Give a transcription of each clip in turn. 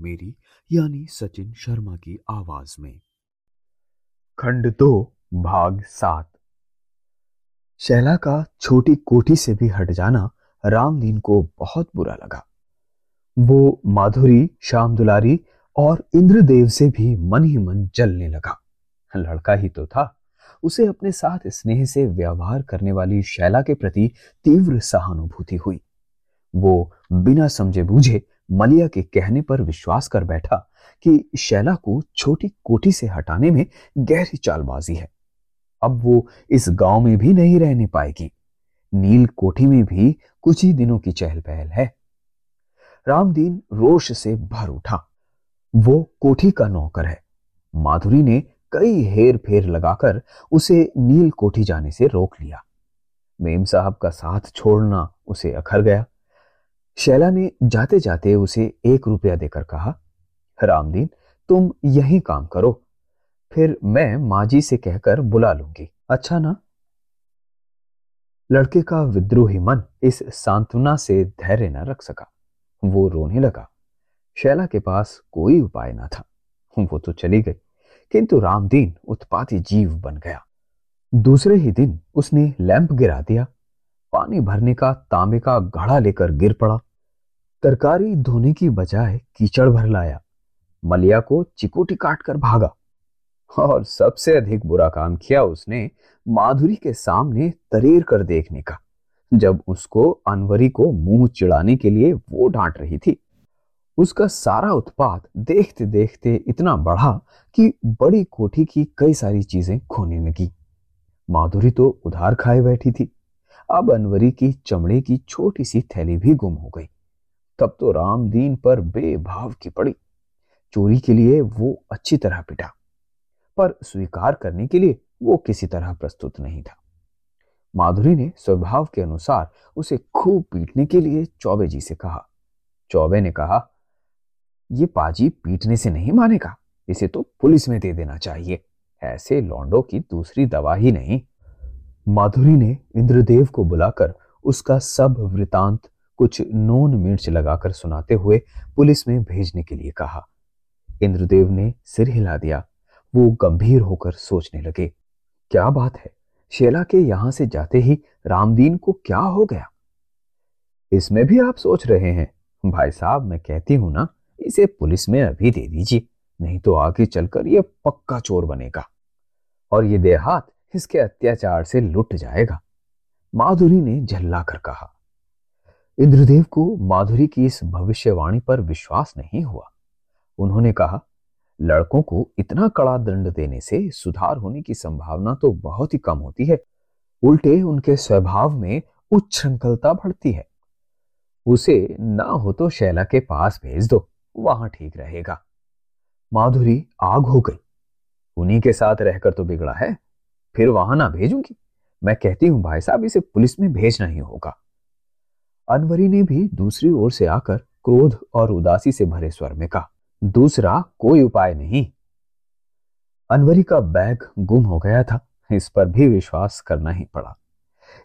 मेरी, यानी सचिन शर्मा की आवाज़ में। खंड दो, भाग सात। शैला का छोटी कोठी से भी हट जाना रामदीन को बहुत बुरा लगा। वो माधुरी, श्याम दुलारी और इंद्रदेव से भी मन ही मन जलने लगा। लड़का ही तो था। उसे अपने साथ स्नेह से व्यवहार करने वाली शैला के प्रति तीव्र सहानुभूति हुई। वो बिना समझे बूझे मलिया के कहने पर विश्वास कर बैठा कि शैला को छोटी कोठी से हटाने में गहरी चालबाजी है। अब वो इस गाँव में भी नहीं रहने पाएगी। नील कोठी में भी कुछ ही दिनों की चहल पहल है। रामदीन रोष से भर उठा। वो कोठी का नौकर है। माधुरी ने कई हेर फेर लगाकर उसे नील कोठी जाने से रोक लिया। मेम साहब का साथ छोड़ना उसे अखर गया। शैला ने जाते जाते उसे एक रुपया देकर कहा, रामदीन, तुम यही काम करो। फिर मैं माजी से कहकर बुला लूँगी। अच्छा ना? लड़के का विद्रोही मन इस सांत्वना से धैर्य न रख सका। वो रोने लगा। शैला के पास कोई उपाय ना था। वो तो चली गई, किंतु रामदीन उत्पाती जीव बन गया। दूसरे ही दिन उसने लैंप गिरा दिया। पानी भरने का तांबे का घड़ा लेकर गिर पड़ा। तरकारी धोने की बजाय कीचड़ भर लाया। मलिया को चिकोटी काट कर भागा। और सबसे अधिक बुरा काम किया उसने माधुरी के सामने तरेर कर देखने का, जब उसको अनवरी को मुँह चिड़ाने के लिए वो डांट रही थी। उसका सारा उत्पाद देखते देखते इतना बढ़ा कि बड़ी कोठी की कई सारी चीज़ें खोने लगी। माधुरी तो उधार खाए बैठी थी। अब अनवरी की चमड़े की छोटी सी थैली भी गुम हो गई। तब तो रामदीन पर बेभाव की पड़ी। चोरी के लिए वो अच्छी तरह पिटा, पर स्वीकार करने के लिए वो किसी तरह प्रस्तुत नहीं था। माधुरी ने स्वभाव के अनुसार उसे खूब पीटने के लिए चौबे जी से कहा। चौबे ने कहा, ये पाजी पीटने से नहीं मानेगा, इसे तो पुलिस में दे देना चाहिए। ऐसे लौंडों की दूसरी दवा ही नहीं। माधुरी ने इंद्रदेव को बुलाकर उसका सब वृतांत कुछ नून मिर्च लगाकर सुनाते हुए पुलिस में भेजने के लिए कहा। इंद्रदेव ने सिर हिला दिया। वो गंभीर होकर सोचने लगे, क्या बात है? शेला के यहाँ से जाते ही रामदीन को क्या हो गया? इसमें भी आप सोच रहे हैं। भाई साहब, मैं कहती हूँ ना, इसे पुलिस में अभी दे दीजिए, नहीं तो आगे चलकर यह पक्का चोर बनेगा और ये देहात इसके अत्याचार से लुट जाएगा। माधुरी ने झल्ला कर कहा इंद्रदेव को माधुरी की इस भविष्यवाणी पर विश्वास नहीं हुआ। उन्होंने कहा, लड़कों को इतना कड़ा दंड देने से सुधार होने की संभावना तो बहुत ही कम होती है। उल्टे उनके स्वभाव में उच्छृंखलता बढ़ती है। उसे ना हो तो शैला के पास भेज दो, वहाँ ठीक रहेगा। माधुरी आग हो गई। उन्हीं के साथ रहकर तो बिगड़ा है। फिर वहाँ ना भेजूँगी। मैं कहती हूँ, भाई साहब, इसे पुलिस में भेजना ही होगा। अनवरी ने भी दूसरी ओर से आकर क्रोध और उदासी से भरे स्वर में कहा, दूसरा कोई उपाय नहीं। अनवरी का बैग गुम हो गया था, इस पर भी विश्वास करना ही पड़ा।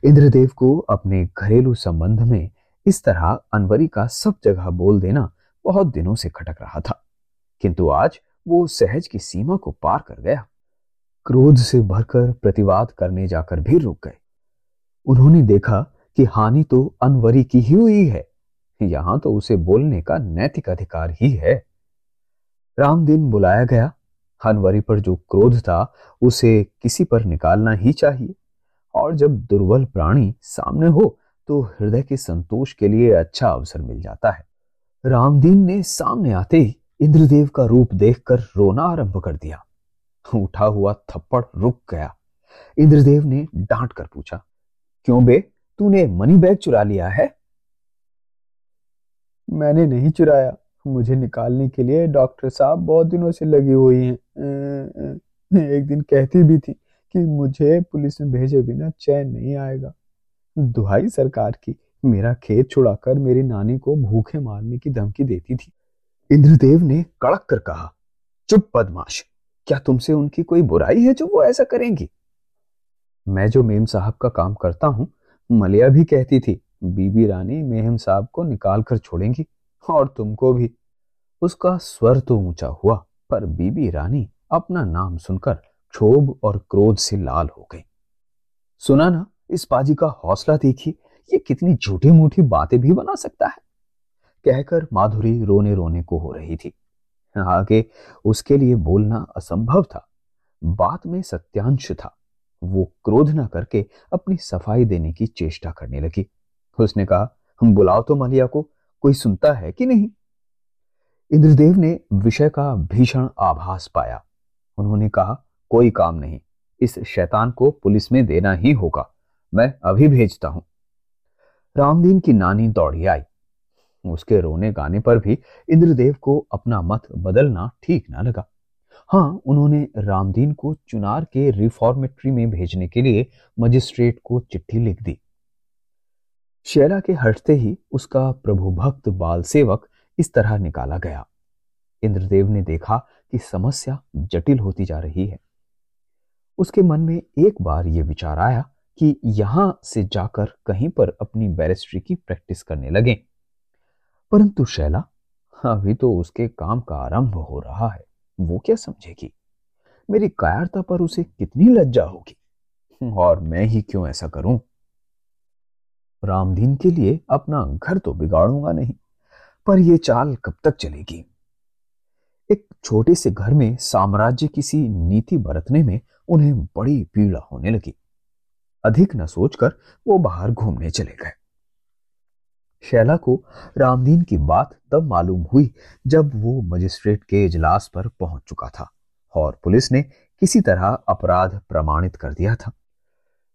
इंद्रदेव को अपने घरेलू संबंध में इस तरह अनवरी का सब जगह बोल देना बहुत दिनों से खटक रहा था, किंतु आज वो सहज की सीमा को पार कर गया। क्रोध से भरकर प्रतिवाद करने जाकर भी रुक गए। उन्होंने देखा कि हानि तो अनवरी की ही हुई है। यहाँ तो उसे बोलने का नैतिक अधिकार ही है। रामदीन बुलाया गया। अनवरी पर जो क्रोध था, उसे किसी पर निकालना ही चाहिए। और जब दुर्बल प्राणी सामने हो तो हृदय के संतोष के लिए अच्छा अवसर मिल जाता है। रामदीन ने सामने आते ही इंद्रदेव का रूप देखकर रोना आरंभ कर दिया। उठा हुआ थप्पड़ रुक गया। इंद्रदेव ने डांट कर पूछा, क्यों बे? तूने मनी बैग चुरा लिया है? मैंने नहीं चुराया। मुझे निकालने के लिए डॉक्टर साहब बहुत दिनों से लगी हुई हैं। एक दिन कहती भी थी कि मुझे पुलिस में भेजे बिना चैन नहीं आएगा। दुहाई सरकार की, मेरा खेत छुड़ाकर मेरी नानी को भूखे मारने की धमकी देती थी। इंद्रदेव ने कड़क कर कहा, चुप बदमाश, क्या तुमसे उनकी कोई बुराई है जो वो ऐसा करेंगी? मैं जो मेम साहब का काम करता हूँ मलिया भी कहती थी, बीबी रानी, मेहम साहब को निकाल कर छोड़ेंगी, और तुमको भी। उसका स्वर तो ऊँचा हुआ, पर बीबी रानी अपना नाम सुनकर क्षोभ और क्रोध से लाल हो गई। सुना ना, इस पाजी का हौसला देखी ये कितनी झूठी मूठी बातें भी बना सकता है। कहकर माधुरी रोने रोने को हो रही थी। आगे उसके लिए बोलना असंभव था, बात में सत्यांश था। वो क्रोध न करके अपनी सफ़ाई देने की चेष्टा करने लगी। उसने कहा, हम बुलाओ तो मलिया को, कोई सुनता है कि नहीं? इंद्रदेव ने विषय का भीषण आभास पाया। उन्होंने कहा, कोई काम नहीं, इस शैतान को पुलिस में देना ही होगा, मैं अभी भेजता हूँ। रामदीन की नानी दौड़ी आई। उसके रोने गाने पर भी इंद्रदेव को अपना मत बदलना ठीक ना लगा। हाँ उन्होंने रामदीन को चुनार के रिफॉर्मेटरी में भेजने के लिए मजिस्ट्रेट को चिट्ठी लिख दी। शैला के हटते ही उसका प्रभु भक्त बाल सेवक इस तरह निकाला गया। इंद्रदेव ने देखा कि समस्या जटिल होती जा रही है। उसके मन में एक बार यह विचार आया कि यहाँ से जाकर कहीं पर अपनी बैरिस्ट्री की प्रैक्टिस करने लगे। परंतु शैला, अभी तो उसके काम का आरंभ हो रहा है। वो क्या समझेगी? मेरी कायरता पर उसे कितनी लज्जा होगी? और मैं ही क्यों ऐसा करूँ? रामदीन के लिए अपना घर तो बिगाड़ूँगा नहीं, पर यह चाल कब तक चलेगी? एक छोटे से घर में साम्राज्य किसी नीति बरतने में उन्हें बड़ी पीड़ा होने लगी। अधिक न सोचकर वो बाहर घूमने चले गए। शैला को रामदीन की बात तब मालूम हुई जब वो मजिस्ट्रेट के इजलास पर पहुँच चुका था और पुलिस ने किसी तरह अपराध प्रमाणित कर दिया था।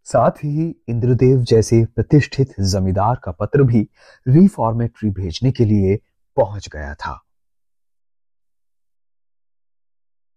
साथ ही इंद्रदेव जैसे प्रतिष्ठित जमींदार का पत्र भी रिफॉर्मेटरी भेजने के लिए पहुँच गया था।